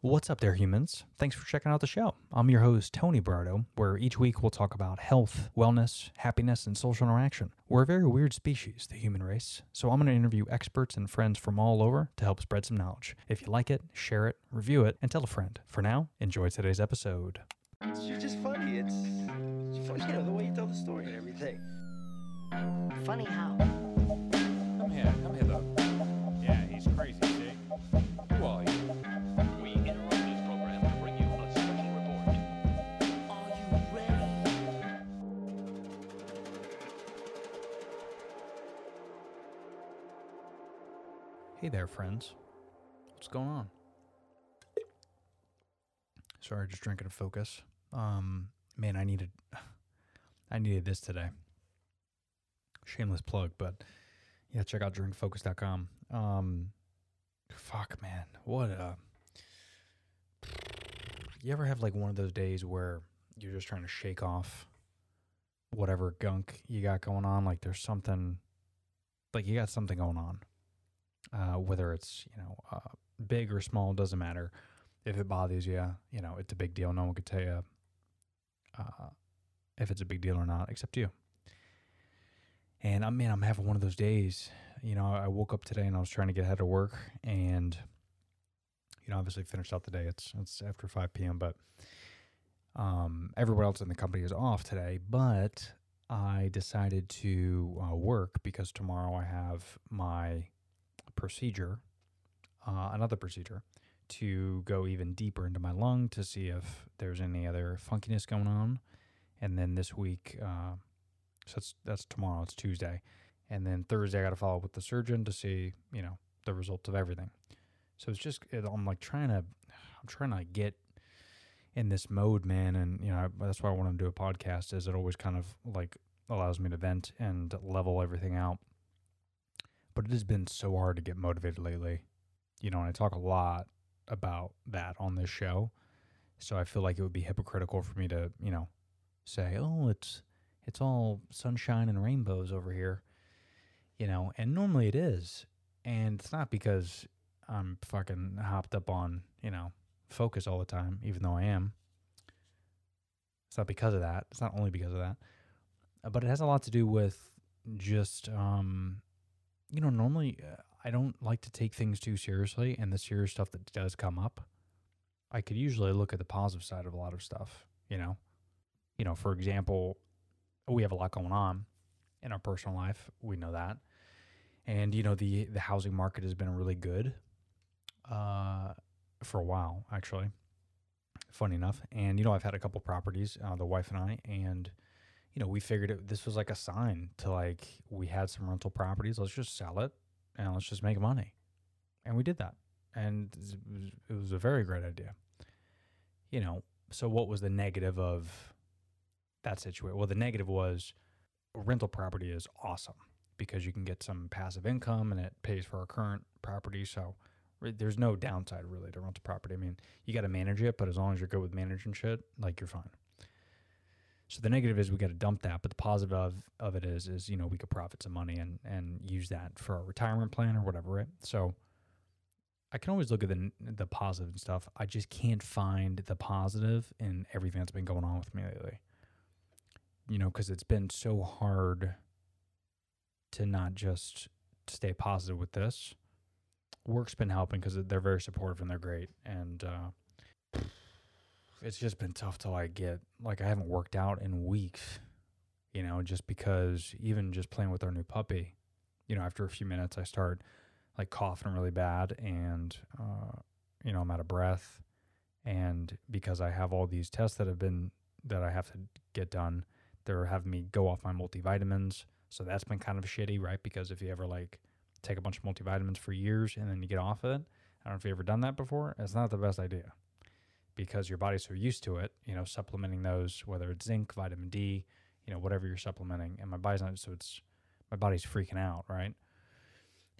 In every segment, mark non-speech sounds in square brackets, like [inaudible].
What's up there, humans? Thanks for checking out the show. I'm your host, Tony Bardo, where each week we'll talk about health, wellness, happiness, and social interaction. We're a very weird species, the human race, so I'm going to interview experts and friends from all over to help spread some knowledge. If you like it, share it, review it, and tell a friend. For now, enjoy today's episode. You're just funny. It's, it's funny, you know, the way you tell the story and everything. Funny how? Come here, come here, Yeah, Hey there, friends. What's going on? Sorry, just drinking to focus. Um, man, I needed, [laughs] I needed this today. Shameless plug, but yeah, check out drinkfocus.com. Um, fuck, man, what a. You ever have like one of those days where you're just trying to shake off whatever gunk you got going on? Like there's something, like you got something going on uh, whether it's you know uh, big or small doesn't matter. If it bothers you, you know it's a big deal. No one could tell you uh, if it's a big deal or not, except you. And I mean, I'm having one of those days. You know, I woke up today and I was trying to get ahead of work, and you know, obviously finished out the day. It's it's after 5 p.m., but um, everyone else in the company is off today. But I decided to uh, work because tomorrow I have my procedure, uh, another procedure, to go even deeper into my lung to see if there's any other funkiness going on. And then this week, uh, so that's, that's tomorrow, it's Tuesday. And then Thursday, I got to follow up with the surgeon to see, you know, the results of everything. So it's just, it, I'm like trying to, I'm trying to get in this mode, man. And, you know, that's why I want to do a podcast is it always kind of like allows me to vent and level everything out but it has been so hard to get motivated lately. You know, and I talk a lot about that on this show. So I feel like it would be hypocritical for me to, you know, say, "Oh, it's it's all sunshine and rainbows over here." You know, and normally it is. And it's not because I'm fucking hopped up on, you know, focus all the time, even though I am. It's not because of that. It's not only because of that. But it has a lot to do with just um you know, normally uh, I don't like to take things too seriously, and the serious stuff that does come up, I could usually look at the positive side of a lot of stuff. You know, you know, for example, we have a lot going on in our personal life. We know that, and you know, the the housing market has been really good uh, for a while, actually. Funny enough, and you know, I've had a couple properties, uh, the wife and I, and you know, we figured it, this was like a sign to like we had some rental properties. Let's just sell it and let's just make money, and we did that, and it was, it was a very great idea. You know, so what was the negative of that situation? Well, the negative was rental property is awesome because you can get some passive income and it pays for our current property. So there's no downside really to rental property. I mean, you got to manage it, but as long as you're good with managing shit, like you're fine. So the negative is we got to dump that, but the positive of, of it is is you know we could profit some money and and use that for our retirement plan or whatever, right? So I can always look at the the positive and stuff. I just can't find the positive in everything that's been going on with me lately. You know, because it's been so hard to not just stay positive with this. Work's been helping because they're very supportive and they're great, and uh, it's just been tough to like get like I haven't worked out in weeks, you know, just because even just playing with our new puppy, you know, after a few minutes I start like coughing really bad and uh, you know, I'm out of breath and because I have all these tests that have been that I have to get done, they're having me go off my multivitamins. So that's been kind of shitty, right? Because if you ever like take a bunch of multivitamins for years and then you get off it, I don't know if you ever done that before. It's not the best idea because your body's so used to it, you know, supplementing those, whether it's zinc, vitamin D, you know, whatever you're supplementing. And my body's not, so it's, my body's freaking out, right?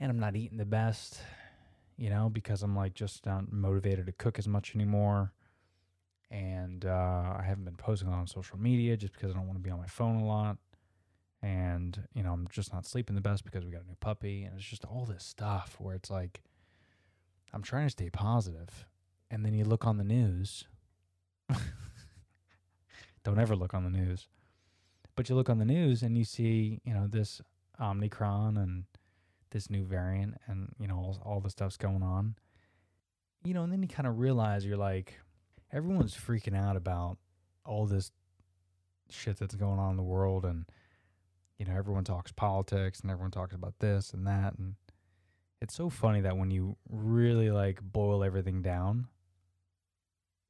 And I'm not eating the best, you know, because I'm like just not motivated to cook as much anymore. And uh, I haven't been posting on social media just because I don't want to be on my phone a lot. And, you know, I'm just not sleeping the best because we got a new puppy. And it's just all this stuff where it's like, I'm trying to stay positive and then you look on the news. [laughs] Don't ever look on the news. But you look on the news and you see, you know, this Omicron and this new variant and, you know, all, all the stuff's going on. You know, and then you kind of realize you're like, everyone's freaking out about all this shit that's going on in the world and you know everyone talks politics and everyone talks about this and that and it's so funny that when you really like boil everything down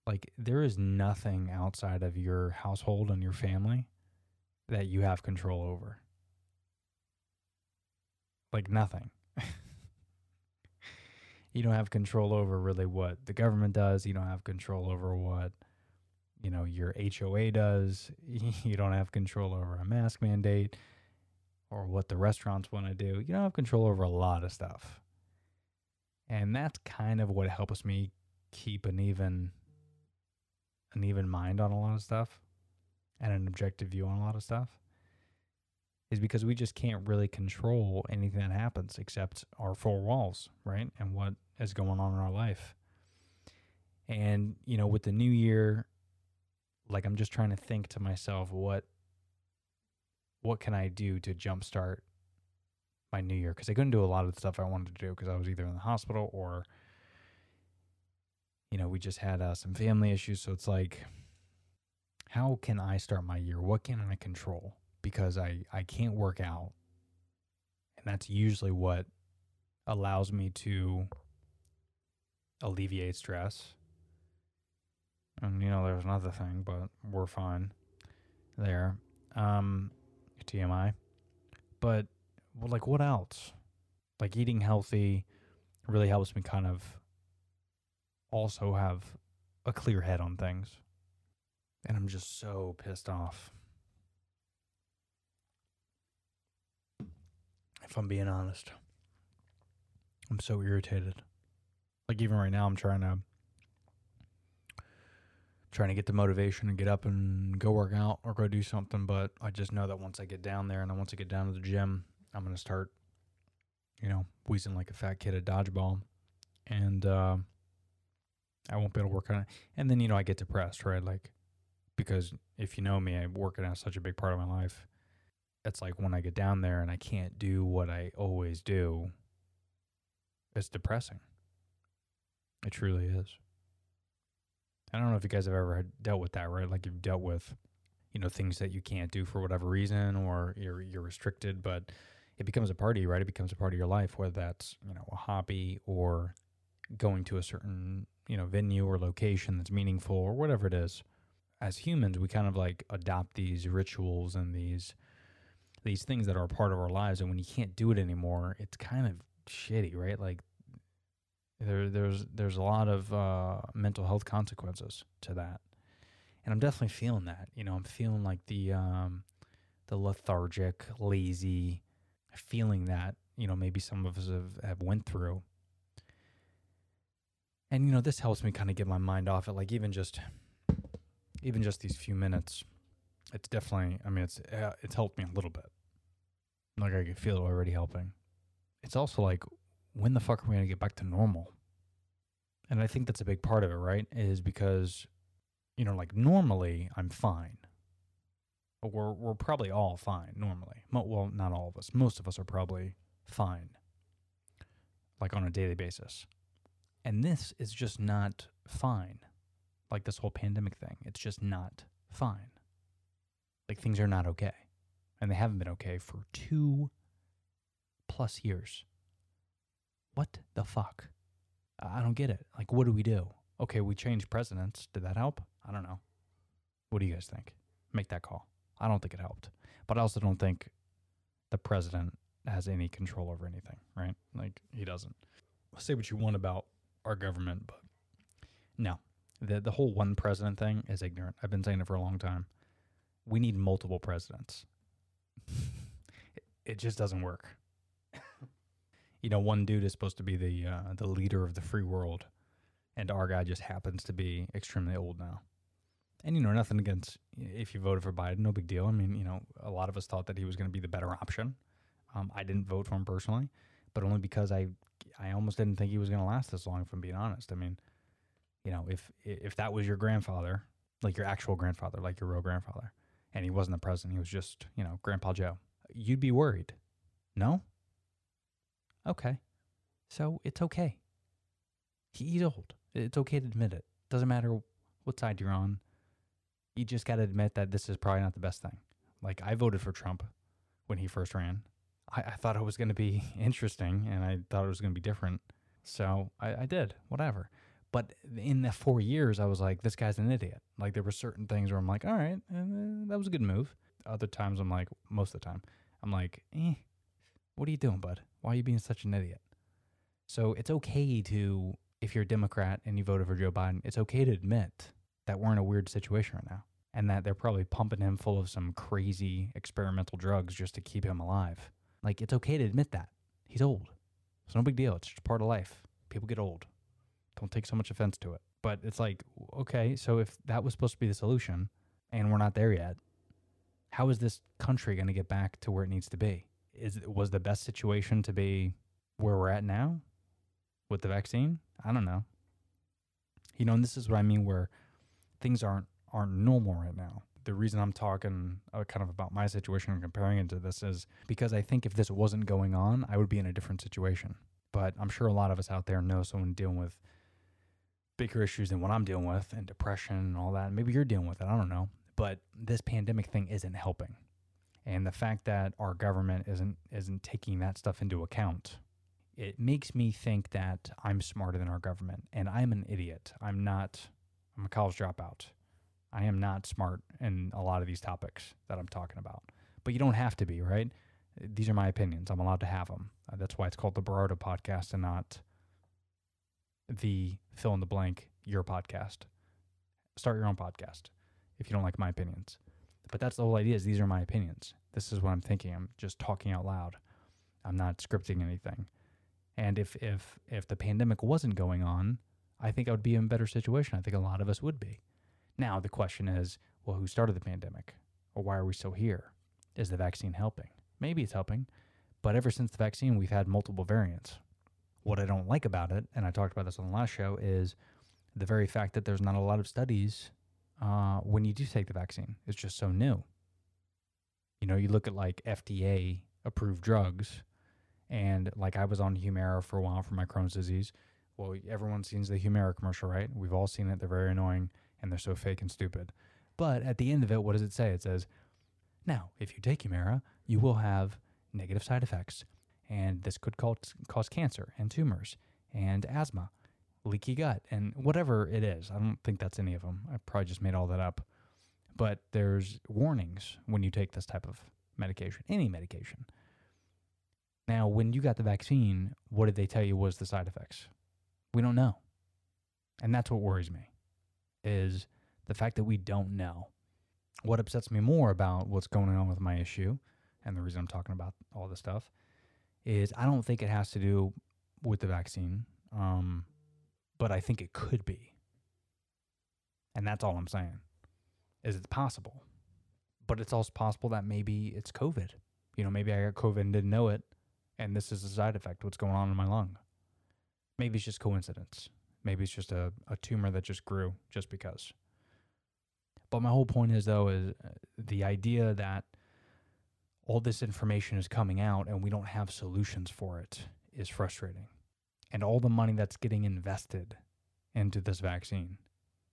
like there is nothing outside of your household and your family that you have control over like nothing [laughs] you don't have control over really what the government does you don't have control over what you know your HOA does. [laughs] You don't have control over a mask mandate or what the restaurants want to do. You don't have control over a lot of stuff. And that's kind of what helps me keep an even an even mind on a lot of stuff and an objective view on a lot of stuff is because we just can't really control anything that happens except our four walls, right? And what is going on in our life. And, you know, with the new year, like I'm just trying to think to myself what what can I do to jumpstart my new year because I couldn't do a lot of the stuff I wanted to do because I was either in the hospital or you know we just had uh, some family issues so it's like how can I start my year what can I control because I I can't work out and that's usually what allows me to alleviate stress and you know, there's another thing, but we're fine there. Um, TMI. But well, like, what else? Like eating healthy really helps me kind of also have a clear head on things. And I'm just so pissed off. If I'm being honest, I'm so irritated. Like, even right now, I'm trying to trying to get the motivation and get up and go work out or go do something. But I just know that once I get down there and once I get down to the gym, I'm going to start, you know, wheezing like a fat kid at dodgeball. And uh, I won't be able to work on it. And then, you know, I get depressed, right? Like, because if you know me, I'm working out such a big part of my life. It's like when I get down there and I can't do what I always do, it's depressing. It truly is. I don't know if you guys have ever dealt with that, right? Like you've dealt with, you know, things that you can't do for whatever reason or you're you're restricted, but it becomes a part of you, right? It becomes a part of your life, whether that's, you know, a hobby or going to a certain, you know, venue or location that's meaningful or whatever it is. As humans, we kind of like adopt these rituals and these these things that are a part of our lives and when you can't do it anymore, it's kind of shitty, right? Like there, there's there's a lot of uh, mental health consequences to that, and I'm definitely feeling that. You know, I'm feeling like the um, the lethargic, lazy feeling that you know maybe some of us have, have went through. And you know, this helps me kind of get my mind off it. Like even just even just these few minutes, it's definitely. I mean, it's uh, it's helped me a little bit. Like I can feel it already helping. It's also like when the fuck are we going to get back to normal? And I think that's a big part of it, right? Is because, you know, like normally I'm fine. We're, we're probably all fine normally. Well, not all of us. Most of us are probably fine, like on a daily basis. And this is just not fine. Like this whole pandemic thing, it's just not fine. Like things are not okay. And they haven't been okay for two plus years. What the fuck? I don't get it. Like, what do we do? Okay, we changed presidents. Did that help? I don't know. What do you guys think? Make that call. I don't think it helped. But I also don't think the president has any control over anything, right? Like, he doesn't. Say what you want about our government, but no. The, the whole one president thing is ignorant. I've been saying it for a long time. We need multiple presidents. [laughs] it, it just doesn't work [laughs] you know, one dude is supposed to be the uh, the leader of the free world, and our guy just happens to be extremely old now. And you know, nothing against if you voted for Biden, no big deal. I mean, you know, a lot of us thought that he was going to be the better option. Um, I didn't vote for him personally, but only because I I almost didn't think he was going to last this long. If I'm being honest, I mean, You know, if if that was your grandfather, like your actual grandfather, like your real grandfather, and he wasn't the president, he was just, you know, Grandpa Joe, you'd be worried. No? Okay. So it's okay. He's old. It's okay to admit it. Doesn't matter what side you're on. You just got to admit that this is probably not the best thing. Like, I voted for Trump when he first ran. I, I thought it was going to be [laughs] interesting and I thought it was going to be different. So I, I did, whatever. But in the four years, I was like, this guy's an idiot. Like, there were certain things where I'm like, all right, uh, that was a good move. Other times, I'm like, most of the time, I'm like, eh, what are you doing, bud? Why are you being such an idiot? So it's okay to, if you're a Democrat and you voted for Joe Biden, it's okay to admit that we're in a weird situation right now and that they're probably pumping him full of some crazy experimental drugs just to keep him alive. Like, it's okay to admit that. He's old. It's no big deal. It's just part of life. People get old. Don't take so much offense to it. But it's like, okay, so if that was supposed to be the solution and we're not there yet, how is this country going to get back to where it needs to be? Is was the best situation to be where we're at now with the vaccine? I don't know. You know, and this is what I mean where things aren't aren't normal right now. The reason I'm talking uh, kind of about my situation and comparing it to this is because I think if this wasn't going on, I would be in a different situation. But I'm sure a lot of us out there know someone dealing with bigger issues than what I'm dealing with and depression and all that. Maybe you're dealing with it. I don't know. But this pandemic thing isn't helping. And the fact that our government isn't isn't taking that stuff into account, it makes me think that I'm smarter than our government. And I'm an idiot. I'm not I'm a college dropout. I am not smart in a lot of these topics that I'm talking about. But you don't have to be, right? These are my opinions. I'm allowed to have them. Uh, that's why it's called the Berardo podcast and not the fill in the blank your podcast. Start your own podcast if you don't like my opinions. But that's the whole idea is these are my opinions. This is what I'm thinking. I'm just talking out loud. I'm not scripting anything. And if if if the pandemic wasn't going on, I think I would be in a better situation. I think a lot of us would be. Now the question is, well, who started the pandemic? Or why are we still here? Is the vaccine helping? Maybe it's helping, but ever since the vaccine, we've had multiple variants. What I don't like about it, and I talked about this on the last show, is the very fact that there's not a lot of studies uh, when you do take the vaccine. It's just so new. You know, you look at like FDA approved drugs, and like I was on Humira for a while for my Crohn's disease. Well, everyone's seen the Humira commercial, right? We've all seen it. They're very annoying and they're so fake and stupid. But at the end of it, what does it say? It says, now, if you take Humira, you will have negative side effects, and this could cause, cause cancer and tumors and asthma, leaky gut, and whatever it is. I don't think that's any of them. I probably just made all that up. But there's warnings when you take this type of medication, any medication. Now, when you got the vaccine, what did they tell you was the side effects? We don't know. And that's what worries me is the fact that we don't know. What upsets me more about what's going on with my issue and the reason I'm talking about all this stuff is I don't think it has to do with the vaccine, um, but I think it could be. And that's all I'm saying is it's possible. But it's also possible that maybe it's COVID. You know, maybe I got COVID and didn't know it, and this is a side effect, what's going on in my lung. Maybe it's just coincidence. Maybe it's just a, a tumor that just grew just because. But my whole point is, though, is uh, the idea that all this information is coming out and we don't have solutions for it is frustrating. And all the money that's getting invested into this vaccine,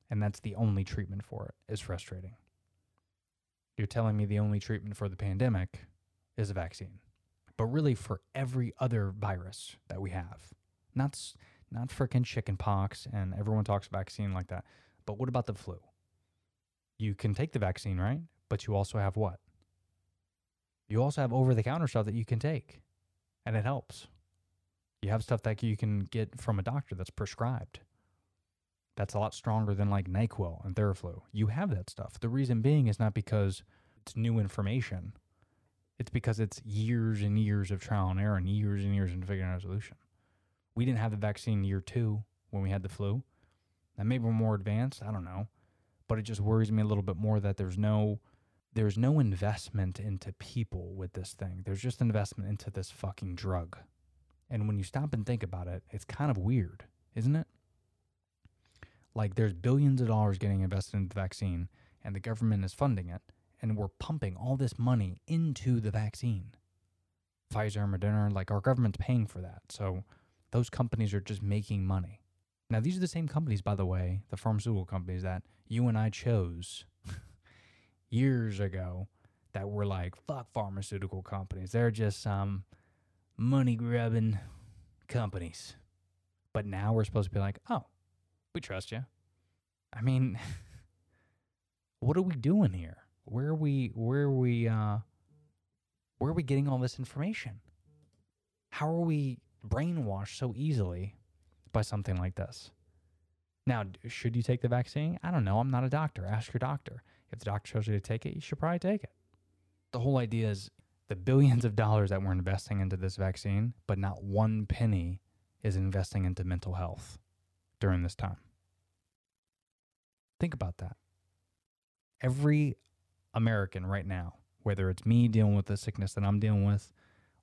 and that's the only treatment for it, is frustrating. You're telling me the only treatment for the pandemic is a vaccine, but really for every other virus that we have, not not frickin' chicken pox, and everyone talks vaccine like that. But what about the flu? You can take the vaccine, right? But you also have what? You also have over the counter stuff that you can take, and it helps. You have stuff that you can get from a doctor that's prescribed. That's a lot stronger than like NyQuil and Theraflu. You have that stuff. The reason being is not because it's new information. It's because it's years and years of trial and error and years and years into figuring out a solution. We didn't have the vaccine year two when we had the flu. That maybe we're more advanced. I don't know. But it just worries me a little bit more that there's no there's no investment into people with this thing. There's just investment into this fucking drug. And when you stop and think about it, it's kind of weird, isn't it? Like there's billions of dollars getting invested into the vaccine and the government is funding it and we're pumping all this money into the vaccine. Pfizer, Moderna, like our government's paying for that. So those companies are just making money. Now these are the same companies by the way, the pharmaceutical companies that you and I chose [laughs] years ago that were like fuck pharmaceutical companies. They're just some money grubbing companies. But now we're supposed to be like, "Oh, we trust you." I mean, [laughs] what are we doing here? Where are we where are we uh where are we getting all this information? How are we brainwashed so easily by something like this? Now, should you take the vaccine? I don't know. I'm not a doctor. Ask your doctor. If the doctor tells you to take it, you should probably take it. The whole idea is the billions of dollars that we're investing into this vaccine, but not one penny is investing into mental health during this time. Think about that. Every American right now, whether it's me dealing with the sickness that I'm dealing with,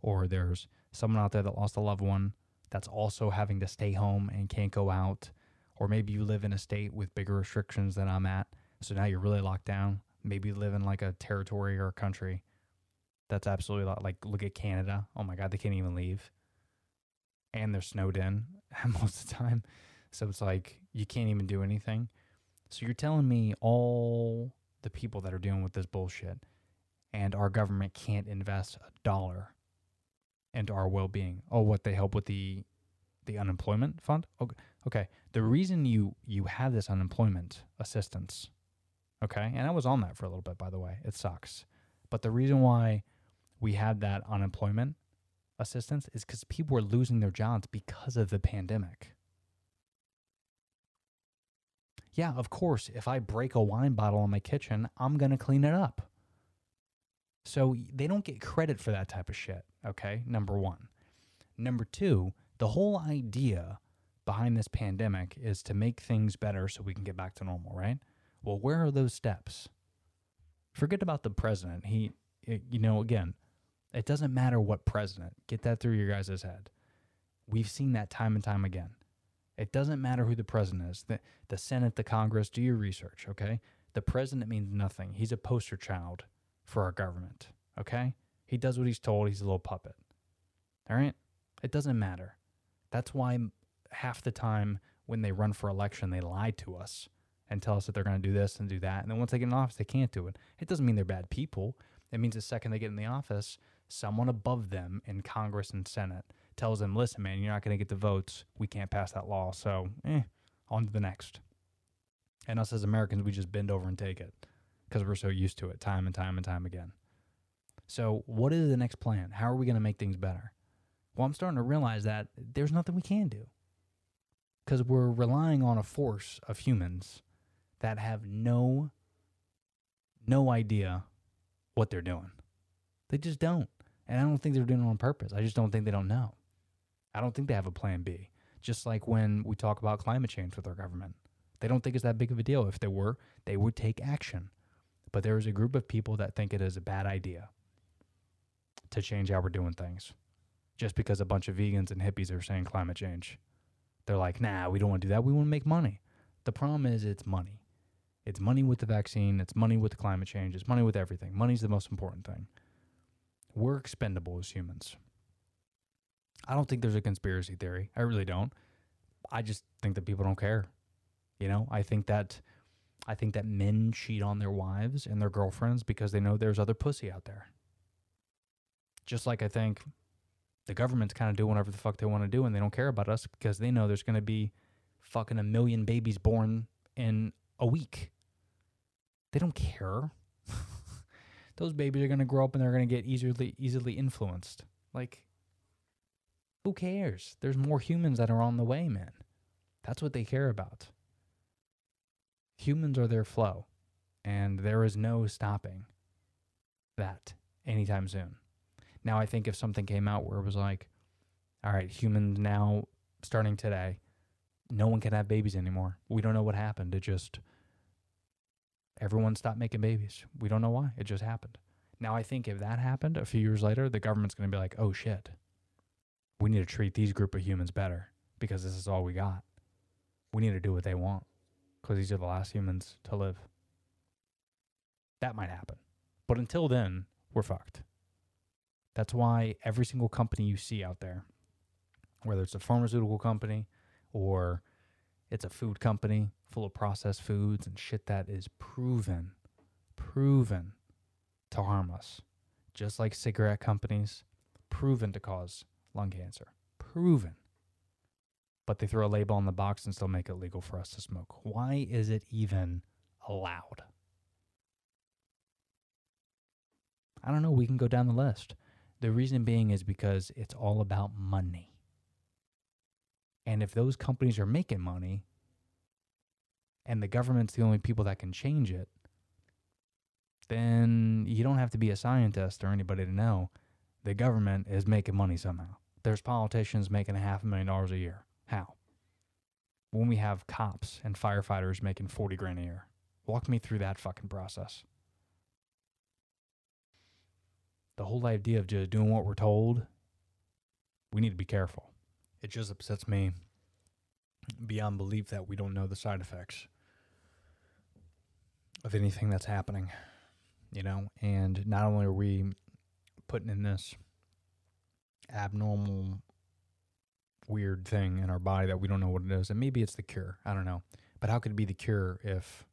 or there's someone out there that lost a loved one that's also having to stay home and can't go out, or maybe you live in a state with bigger restrictions than I'm at, so now you're really locked down. Maybe you live in like a territory or a country that's absolutely lo- like look at Canada. Oh my God, they can't even leave, and they're snowed in [laughs] most of the time. So it's like you can't even do anything. So you're telling me all the people that are dealing with this bullshit and our government can't invest a dollar into our well-being. Oh, what they help with the the unemployment fund? Okay. Okay. The reason you you have this unemployment assistance, okay? And I was on that for a little bit by the way. It sucks. But the reason why we had that unemployment assistance is cuz people were losing their jobs because of the pandemic. Yeah, of course, if I break a wine bottle in my kitchen, I'm going to clean it up. So they don't get credit for that type of shit, okay? Number one. Number two, the whole idea behind this pandemic is to make things better so we can get back to normal, right? Well, where are those steps? Forget about the president. He, i- you know, again, it doesn't matter what president. Get that through your guys' head. We've seen that time and time again. It doesn't matter who the president is. The, the Senate, the Congress, do your research, okay? The president means nothing. He's a poster child for our government, okay? He does what he's told. He's a little puppet. All right? It doesn't matter. That's why half the time when they run for election, they lie to us and tell us that they're going to do this and do that. And then once they get in office, they can't do it. It doesn't mean they're bad people. It means the second they get in the office, someone above them in Congress and Senate tells them, listen, man, you're not going to get the votes. We can't pass that law. So, eh, on to the next. And us as Americans, we just bend over and take it because we're so used to it time and time and time again. So, what is the next plan? How are we going to make things better? Well, I'm starting to realize that there's nothing we can do because we're relying on a force of humans that have no no idea what they're doing. They just don't. And I don't think they're doing it on purpose. I just don't think they don't know. I don't think they have a plan B. Just like when we talk about climate change with our government. They don't think it's that big of a deal. If they were, they would take action. But there is a group of people that think it is a bad idea to change how we're doing things. Just because a bunch of vegans and hippies are saying climate change. They're like, nah, we don't want to do that. We want to make money. The problem is it's money. It's money with the vaccine, it's money with the climate change, it's money with everything. Money's the most important thing. We're expendable as humans. I don't think there's a conspiracy theory. I really don't. I just think that people don't care. You know, I think that I think that men cheat on their wives and their girlfriends because they know there's other pussy out there. Just like I think the government's kind of doing whatever the fuck they want to do and they don't care about us because they know there's going to be fucking a million babies born in a week. They don't care. [laughs] Those babies are going to grow up and they're going to get easily easily influenced. Like who cares? There's more humans that are on the way, man. That's what they care about. Humans are their flow, and there is no stopping that anytime soon. Now, I think if something came out where it was like, all right, humans now, starting today, no one can have babies anymore. We don't know what happened. It just, everyone stopped making babies. We don't know why. It just happened. Now, I think if that happened a few years later, the government's going to be like, oh shit, we need to treat these group of humans better because this is all we got. We need to do what they want. Because these are the last humans to live. That might happen. But until then, we're fucked. That's why every single company you see out there, whether it's a pharmaceutical company or it's a food company full of processed foods and shit that is proven, proven to harm us, just like cigarette companies, proven to cause lung cancer. Proven. But they throw a label on the box and still make it legal for us to smoke. Why is it even allowed? I don't know. We can go down the list. The reason being is because it's all about money. And if those companies are making money and the government's the only people that can change it, then you don't have to be a scientist or anybody to know the government is making money somehow. There's politicians making a half a million dollars a year. How? When we have cops and firefighters making 40 grand a year. Walk me through that fucking process. The whole idea of just doing what we're told, we need to be careful. It just upsets me beyond belief that we don't know the side effects of anything that's happening, you know? And not only are we putting in this abnormal, weird thing in our body that we don't know what it is, and maybe it's the cure. I don't know. But how could it be the cure if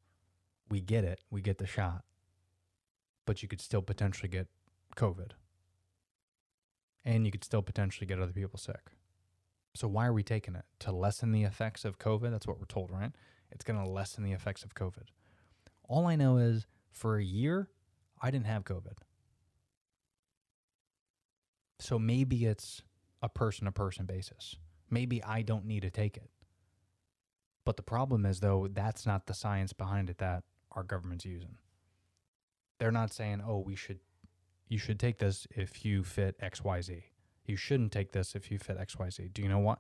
we get it, we get the shot, but you could still potentially get COVID? And you could still potentially get other people sick. So why are we taking it? To lessen the effects of COVID? That's what we're told, right? It's going to lessen the effects of COVID. All I know is for a year, I didn't have COVID. So maybe it's a person to person basis. Maybe I don't need to take it. But the problem is, though, that's not the science behind it that our government's using. They're not saying, oh, we should, you should take this if you fit XYZ. You shouldn't take this if you fit XYZ. Do you know what?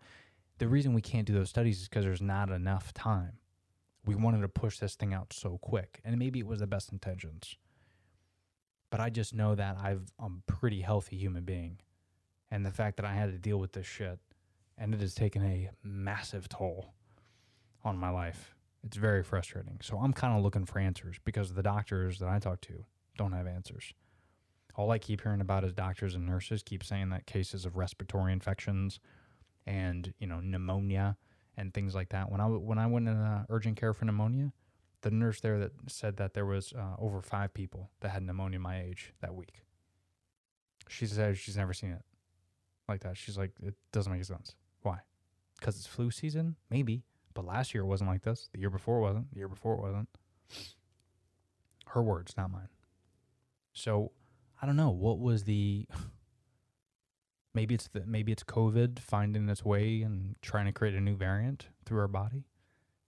The reason we can't do those studies is because there's not enough time. We wanted to push this thing out so quick, and maybe it was the best intentions. But I just know that I've, I'm a pretty healthy human being. And the fact that I had to deal with this shit, and it has taken a massive toll on my life. It's very frustrating. So I'm kind of looking for answers because the doctors that I talk to don't have answers. All I keep hearing about is doctors and nurses keep saying that cases of respiratory infections and you know pneumonia and things like that. When I when I went in urgent care for pneumonia, the nurse there that said that there was uh, over five people that had pneumonia my age that week. She said she's never seen it like that. She's like, it doesn't make sense. Why? Because it's flu season, maybe. But last year it wasn't like this. The year before it wasn't. The year before it wasn't. Her words, not mine. So I don't know what was the. [laughs] Maybe it's the maybe it's COVID finding its way and trying to create a new variant through our body,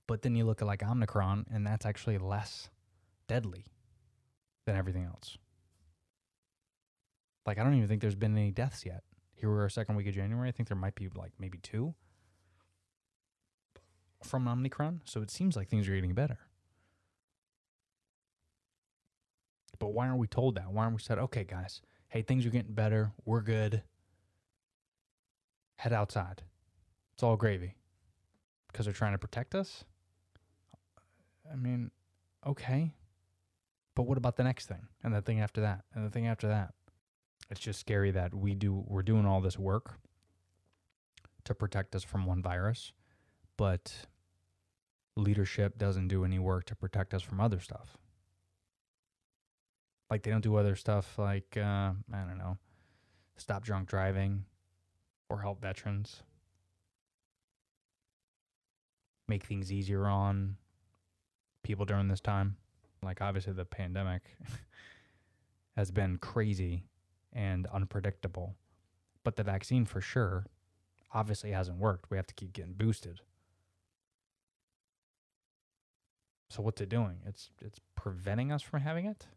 but then you look at like Omicron and that's actually less deadly than everything else. Like I don't even think there's been any deaths yet. Here we're our second week of January. I think there might be like maybe two from Omicron. So it seems like things are getting better. But why aren't we told that? Why aren't we said, okay, guys, hey, things are getting better. We're good. Head outside. It's all gravy. Because they're trying to protect us? I mean, okay. But what about the next thing? And the thing after that? And the thing after that? It's just scary that we do we're doing all this work to protect us from one virus, but leadership doesn't do any work to protect us from other stuff. Like they don't do other stuff like uh, I don't know, stop drunk driving, or help veterans, make things easier on people during this time. Like obviously the pandemic [laughs] has been crazy and unpredictable, but the vaccine for sure obviously hasn't worked. We have to keep getting boosted. So what's it doing? It's it's preventing us from having it?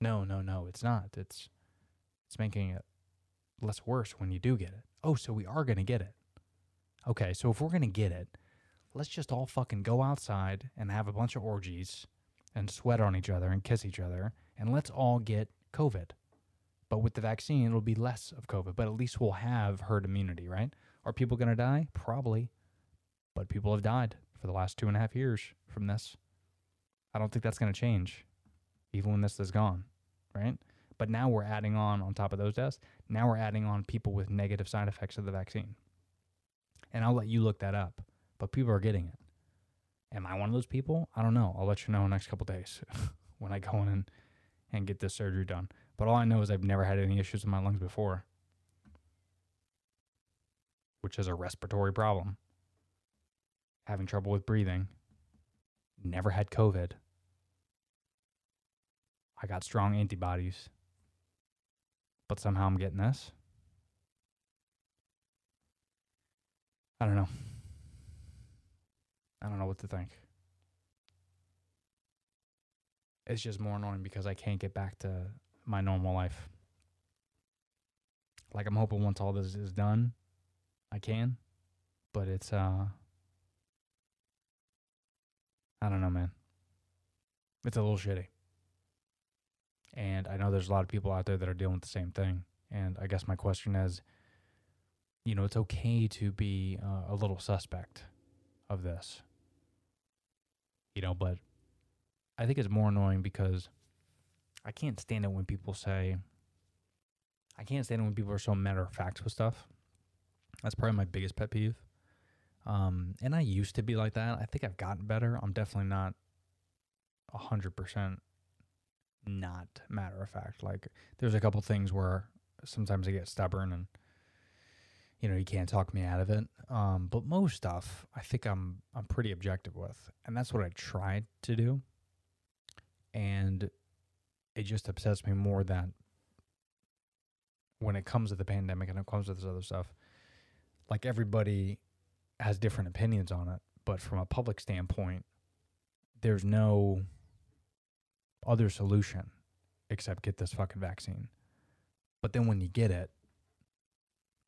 No, no, no, it's not. It's it's making it less worse when you do get it. Oh, so we are going to get it. Okay, so if we're going to get it, let's just all fucking go outside and have a bunch of orgies and sweat on each other and kiss each other and let's all get COVID. But with the vaccine, it'll be less of COVID, but at least we'll have herd immunity, right? Are people going to die? Probably. But people have died for the last two and a half years from this. I don't think that's going to change, even when this is gone, right? But now we're adding on, on top of those deaths, now we're adding on people with negative side effects of the vaccine. And I'll let you look that up, but people are getting it. Am I one of those people? I don't know. I'll let you know in the next couple days [laughs] when I go in and, and get this surgery done. But all I know is I've never had any issues with my lungs before, which is a respiratory problem. Having trouble with breathing. Never had COVID. I got strong antibodies. But somehow I'm getting this. I don't know. I don't know what to think. It's just more annoying because I can't get back to my normal life. Like I'm hoping once all this is done, I can. But it's uh I don't know, man. It's a little shitty. And I know there's a lot of people out there that are dealing with the same thing. And I guess my question is, you know, it's okay to be uh, a little suspect of this. You know, but I think it's more annoying because I can't stand it when people say, I can't stand it when people are so matter of fact with stuff. That's probably my biggest pet peeve. Um, and I used to be like that. I think I've gotten better. I'm definitely not a hundred percent not matter of fact. Like there's a couple things where sometimes I get stubborn and you know, you can't talk me out of it. Um, but most stuff I think I'm I'm pretty objective with. And that's what I tried to do. And it just upsets me more that when it comes to the pandemic and it comes to this other stuff, like everybody has different opinions on it, but from a public standpoint, there's no other solution except get this fucking vaccine. But then when you get it,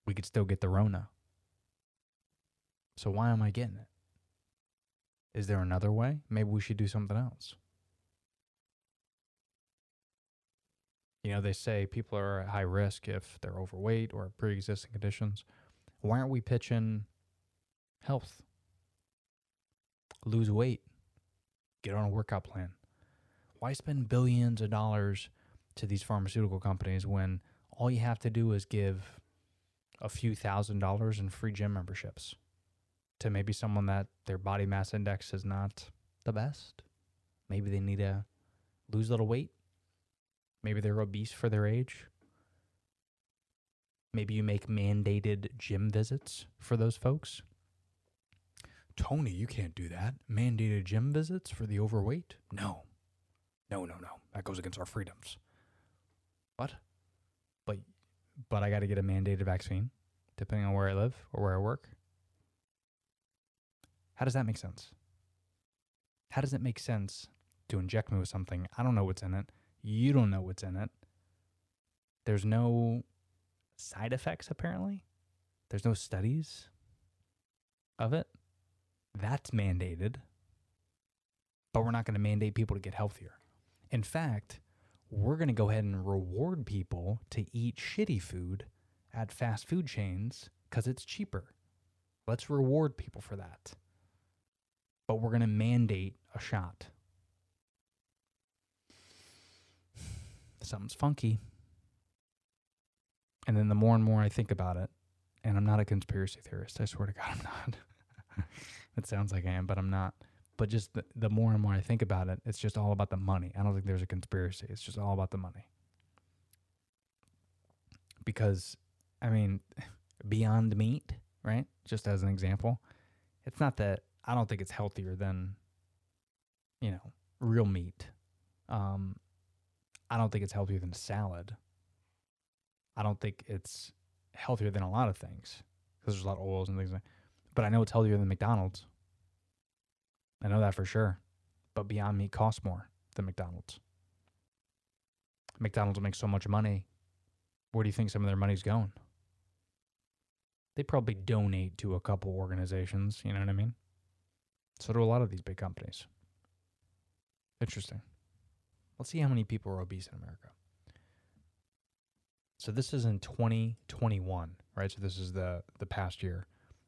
we could still get the Rona. So why am I getting it? Is there another way? Maybe we should do something else. You know, they say people are at high risk if they're overweight or pre existing conditions. Why aren't we pitching health? Lose weight, get on a workout plan. Why spend billions of dollars to these pharmaceutical companies when all you have to do is give a few thousand dollars in free gym memberships to maybe someone that their body mass index is not the best? Maybe they need to lose a little weight. Maybe they're obese for their age. Maybe you make mandated gym visits for those folks. Tony, you can't do that. Mandated gym visits for the overweight? No. No, no, no. That goes against our freedoms. What? But but I got to get a mandated vaccine depending on where I live or where I work. How does that make sense? How does it make sense to inject me with something I don't know what's in it? You don't know what's in it. There's no side effects apparently. There's no studies of it. That's mandated. But we're not going to mandate people to get healthier. In fact, we're going to go ahead and reward people to eat shitty food at fast food chains because it's cheaper. Let's reward people for that. But we're going to mandate a shot. Something's funky. And then the more and more I think about it, and I'm not a conspiracy theorist, I swear to God, [laughs] I'm not. it sounds like I am, but I'm not. But just the, the more and more I think about it, it's just all about the money. I don't think there's a conspiracy. It's just all about the money. Because, I mean, [laughs] beyond meat, right? Just as an example, it's not that I don't think it's healthier than, you know, real meat. Um, I don't think it's healthier than salad. I don't think it's healthier than a lot of things because there's a lot of oils and things like. That. But I know it's healthier than McDonald's. I know that for sure. But Beyond Meat costs more than McDonald's. McDonald's makes so much money. Where do you think some of their money's going? They probably donate to a couple organizations, you know what I mean? So do a lot of these big companies. Interesting. Let's see how many people are obese in America. So this is in 2021, right? So this is the the past year.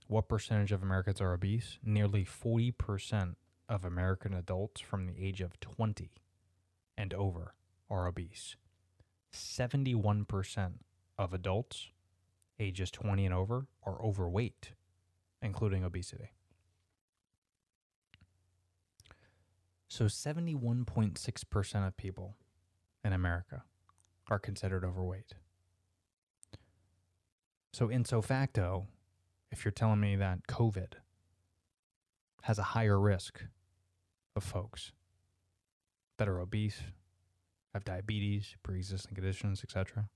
What percentage of Americans are obese? Nearly 40% of American adults from the age of 20 and over are obese. 71% of adults ages 20 and over are overweight, including obesity. So 71.6% of people in America are considered overweight. So, in so facto, if you're telling me that COVID has a higher risk of folks that are obese, have diabetes, pre-existing conditions, etc.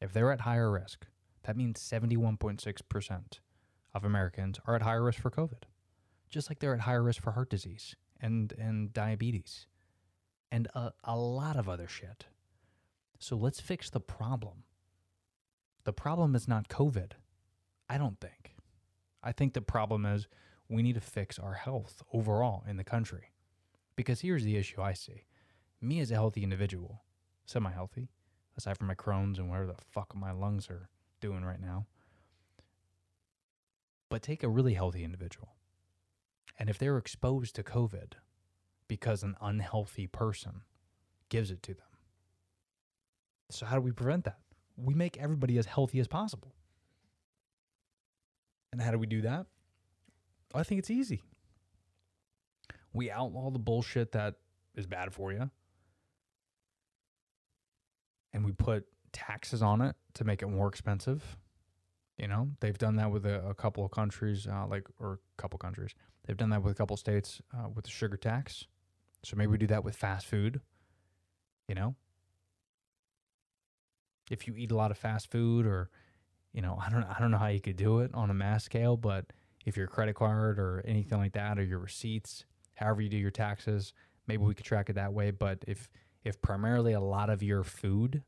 If they're at higher risk, that means 71.6% of Americans are at higher risk for COVID. Just like they're at higher risk for heart disease and and diabetes and a, a lot of other shit. So let's fix the problem. The problem is not COVID. I don't think. I think the problem is we need to fix our health overall in the country. Because here's the issue I see. Me as a healthy individual, semi healthy, aside from my Crohn's and whatever the fuck my lungs are doing right now. But take a really healthy individual. And if they're exposed to COVID because an unhealthy person gives it to them. So, how do we prevent that? We make everybody as healthy as possible. And how do we do that? I think it's easy. We outlaw the bullshit that is bad for you. And we put taxes on it to make it more expensive. You know, they've done that with a, a couple of countries, uh, like, or a couple countries. They've done that with a couple states uh, with the sugar tax. So maybe we do that with fast food. You know, if you eat a lot of fast food, or you know, [laughs] I don't, I don't know how you could do it on a mass scale, but if your credit card or anything like that, or your receipts, however you do your taxes, maybe we could track it that way. But if if primarily a lot of your food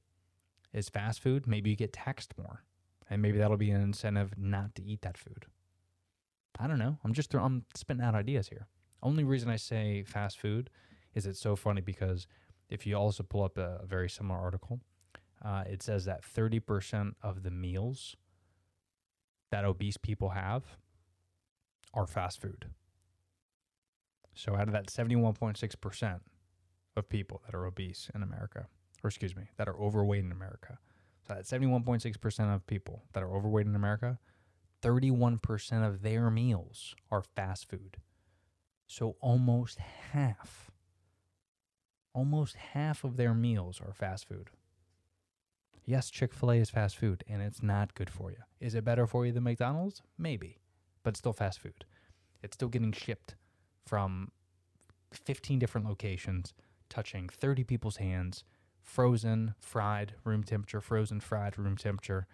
is fast food, maybe you get taxed more, and maybe that'll be an incentive not to eat that food. I don't know. I'm just I'm spitting out ideas here. Only reason I say fast food is it's so funny because if you also pull up a, a very similar article, uh, it says that 30% of the meals that obese people have are fast food. So out of that 71.6% of people that are obese in America, or excuse me, that are overweight in America, so that 71.6% of people that are overweight in America, 31% of their meals are fast food. So almost half, almost half of their meals are fast food. Yes, Chick fil A is fast food and it's not good for you. Is it better for you than McDonald's? Maybe, but it's still fast food. It's still getting shipped from 15 different locations, touching 30 people's hands, frozen, fried, room temperature, frozen, fried, room temperature.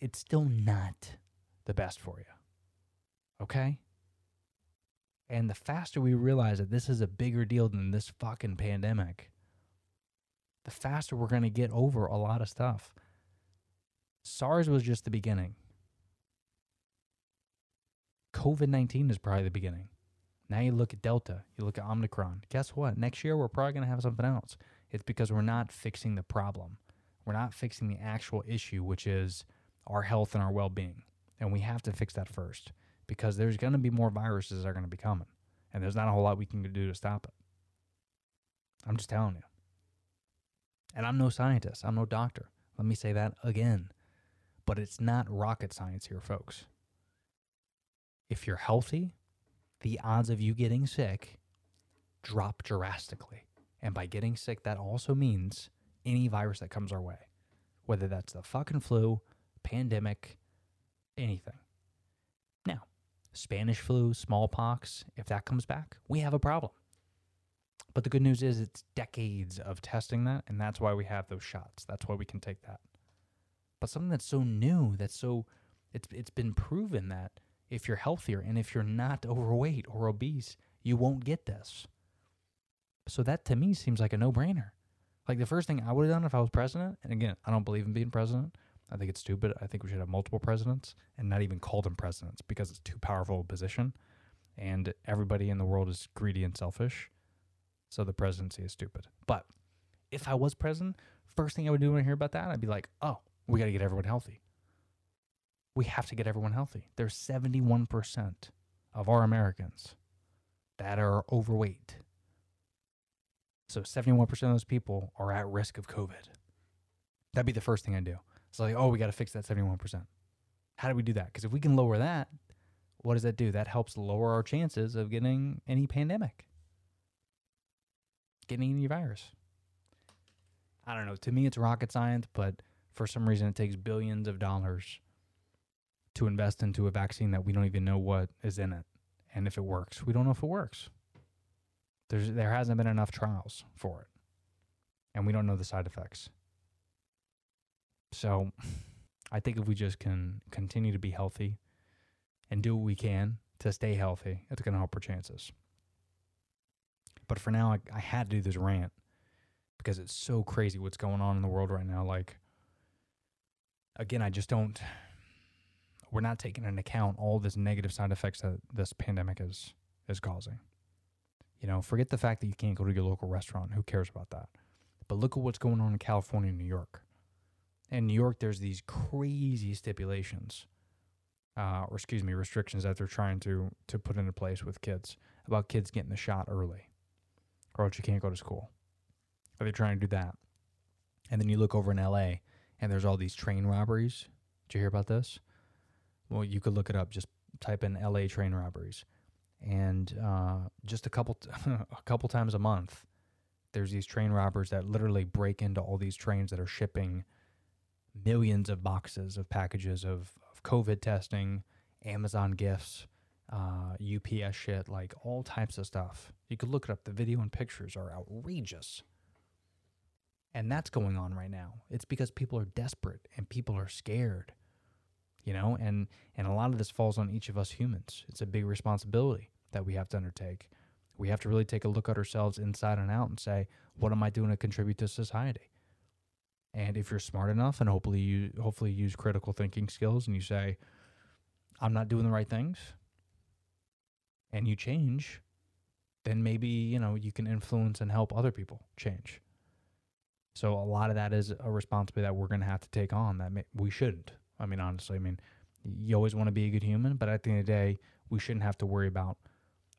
It's still not the best for you. Okay? And the faster we realize that this is a bigger deal than this fucking pandemic, the faster we're going to get over a lot of stuff. SARS was just the beginning. COVID 19 is probably the beginning. Now you look at Delta, you look at Omicron. Guess what? Next year, we're probably going to have something else. It's because we're not fixing the problem. We're not fixing the actual issue, which is our health and our well being. And we have to fix that first because there's going to be more viruses that are going to be coming. And there's not a whole lot we can do to stop it. I'm just telling you. And I'm no scientist, I'm no doctor. Let me say that again. But it's not rocket science here, folks. If you're healthy, the odds of you getting sick drop drastically. And by getting sick, that also means any virus that comes our way, whether that's the fucking flu, pandemic, anything. Now, Spanish flu, smallpox, if that comes back, we have a problem. But the good news is it's decades of testing that, and that's why we have those shots. That's why we can take that. But something that's so new, that's so it's it's been proven that if you're healthier and if you're not overweight or obese, you won't get this. So that to me seems like a no-brainer. Like the first thing I would have done if I was president, and again, I don't believe in being president. I think it's stupid. I think we should have multiple presidents and not even call them presidents because it's too powerful a position. And everybody in the world is greedy and selfish. So the presidency is stupid. But if I was president, first thing I would do when I hear about that, I'd be like, oh, we got to get everyone healthy. We have to get everyone healthy. There's 71% of our Americans that are overweight. So 71% of those people are at risk of COVID. That'd be the first thing I do. It's like, oh, we got to fix that 71%. How do we do that? Because if we can lower that, what does that do? That helps lower our chances of getting any pandemic, getting any virus. I don't know. To me, it's rocket science, but for some reason, it takes billions of dollars to invest into a vaccine that we don't even know what is in it and if it works. We don't know if it works. There's there hasn't been enough trials for it, and we don't know the side effects. So, I think if we just can continue to be healthy and do what we can to stay healthy, it's going to help our chances. But for now, I, I had to do this rant because it's so crazy what's going on in the world right now. Like, again, I just don't. We're not taking into account all this negative side effects that this pandemic is is causing. You know, forget the fact that you can't go to your local restaurant. Who cares about that? But look at what's going on in California and New York. In New York, there's these crazy stipulations, uh, or excuse me, restrictions that they're trying to to put into place with kids about kids getting the shot early, or else you can't go to school. Are they trying to do that? And then you look over in LA, and there's all these train robberies. Did you hear about this? Well, you could look it up. Just type in LA train robberies, and uh, just a couple t- [laughs] a couple times a month, there's these train robbers that literally break into all these trains that are shipping millions of boxes of packages of, of COVID testing, Amazon gifts, uh, UPS shit, like all types of stuff. You could look it up. The video and pictures are outrageous. And that's going on right now. It's because people are desperate and people are scared. You know, and and a lot of this falls on each of us humans. It's a big responsibility that we have to undertake. We have to really take a look at ourselves inside and out and say, what am I doing to contribute to society? And if you're smart enough and hopefully you hopefully use critical thinking skills and you say, I'm not doing the right things, and you change, then maybe, you know, you can influence and help other people change. So a lot of that is a responsibility that we're going to have to take on that may, we shouldn't. I mean, honestly, I mean, you always want to be a good human, but at the end of the day, we shouldn't have to worry about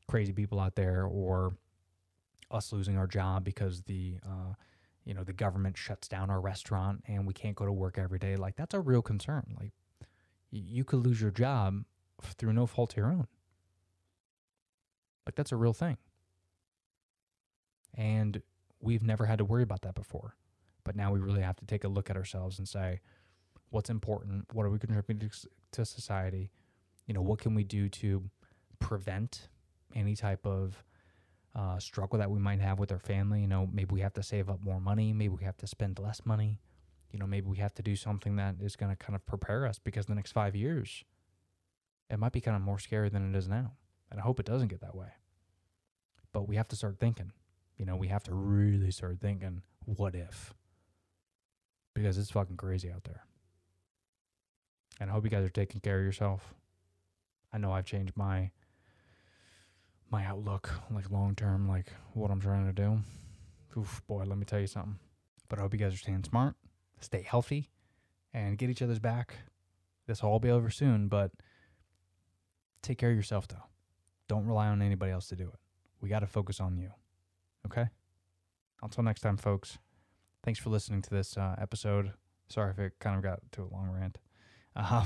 crazy people out there or us losing our job because the uh, you know the government shuts down our restaurant and we can't go to work every day. Like that's a real concern. Like you could lose your job through no fault of your own. Like that's a real thing. And we've never had to worry about that before. But now we really have to take a look at ourselves and say, what's important? What are we contributing to society? You know, what can we do to prevent any type of uh, struggle that we might have with our family? You know, maybe we have to save up more money. Maybe we have to spend less money. You know, maybe we have to do something that is going to kind of prepare us because the next five years, it might be kind of more scary than it is now. And I hope it doesn't get that way. But we have to start thinking. You know, we have to really start thinking, what if? Because it's fucking crazy out there. And I hope you guys are taking care of yourself. I know I've changed my my outlook, like long term, like what I'm trying to do. Oof, boy, let me tell you something. But I hope you guys are staying smart, stay healthy, and get each other's back. This will all be over soon, but take care of yourself though. Don't rely on anybody else to do it. We got to focus on you. Okay? Until next time, folks. Thanks for listening to this uh, episode. Sorry if it kind of got to a long rant. Um,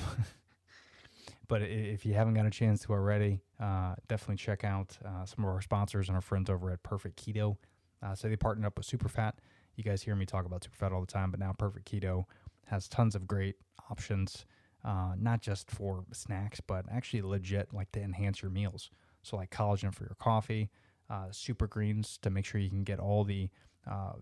[laughs] but if you haven't got a chance to already, uh, definitely check out uh, some of our sponsors and our friends over at Perfect Keto. Uh, so they partnered up with Superfat. You guys hear me talk about Superfat all the time, but now Perfect Keto has tons of great options, uh, not just for snacks, but actually legit like to enhance your meals. So like collagen for your coffee, uh, super greens to make sure you can get all the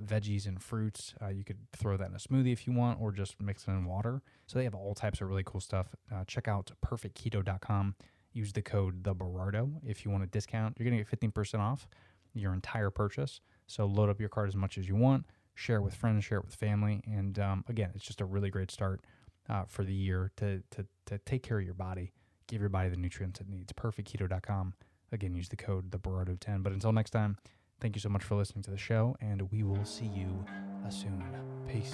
veggies and fruits. You could throw that in a smoothie if you want, or just mix it in water. So they have all types of really cool stuff. Check out perfectketo.com. Use the code the Berardo if you want a discount. You're gonna get 15% off your entire purchase. So load up your cart as much as you want. Share it with friends, share it with family, and um, again, it's just a really great start uh, for the year to, to to take care of your body, give your body the nutrients it needs. Perfectketo.com. Again, use the code the Berardo 10 But until next time, thank you so much for listening to the show, and we will see you uh, soon. Peace.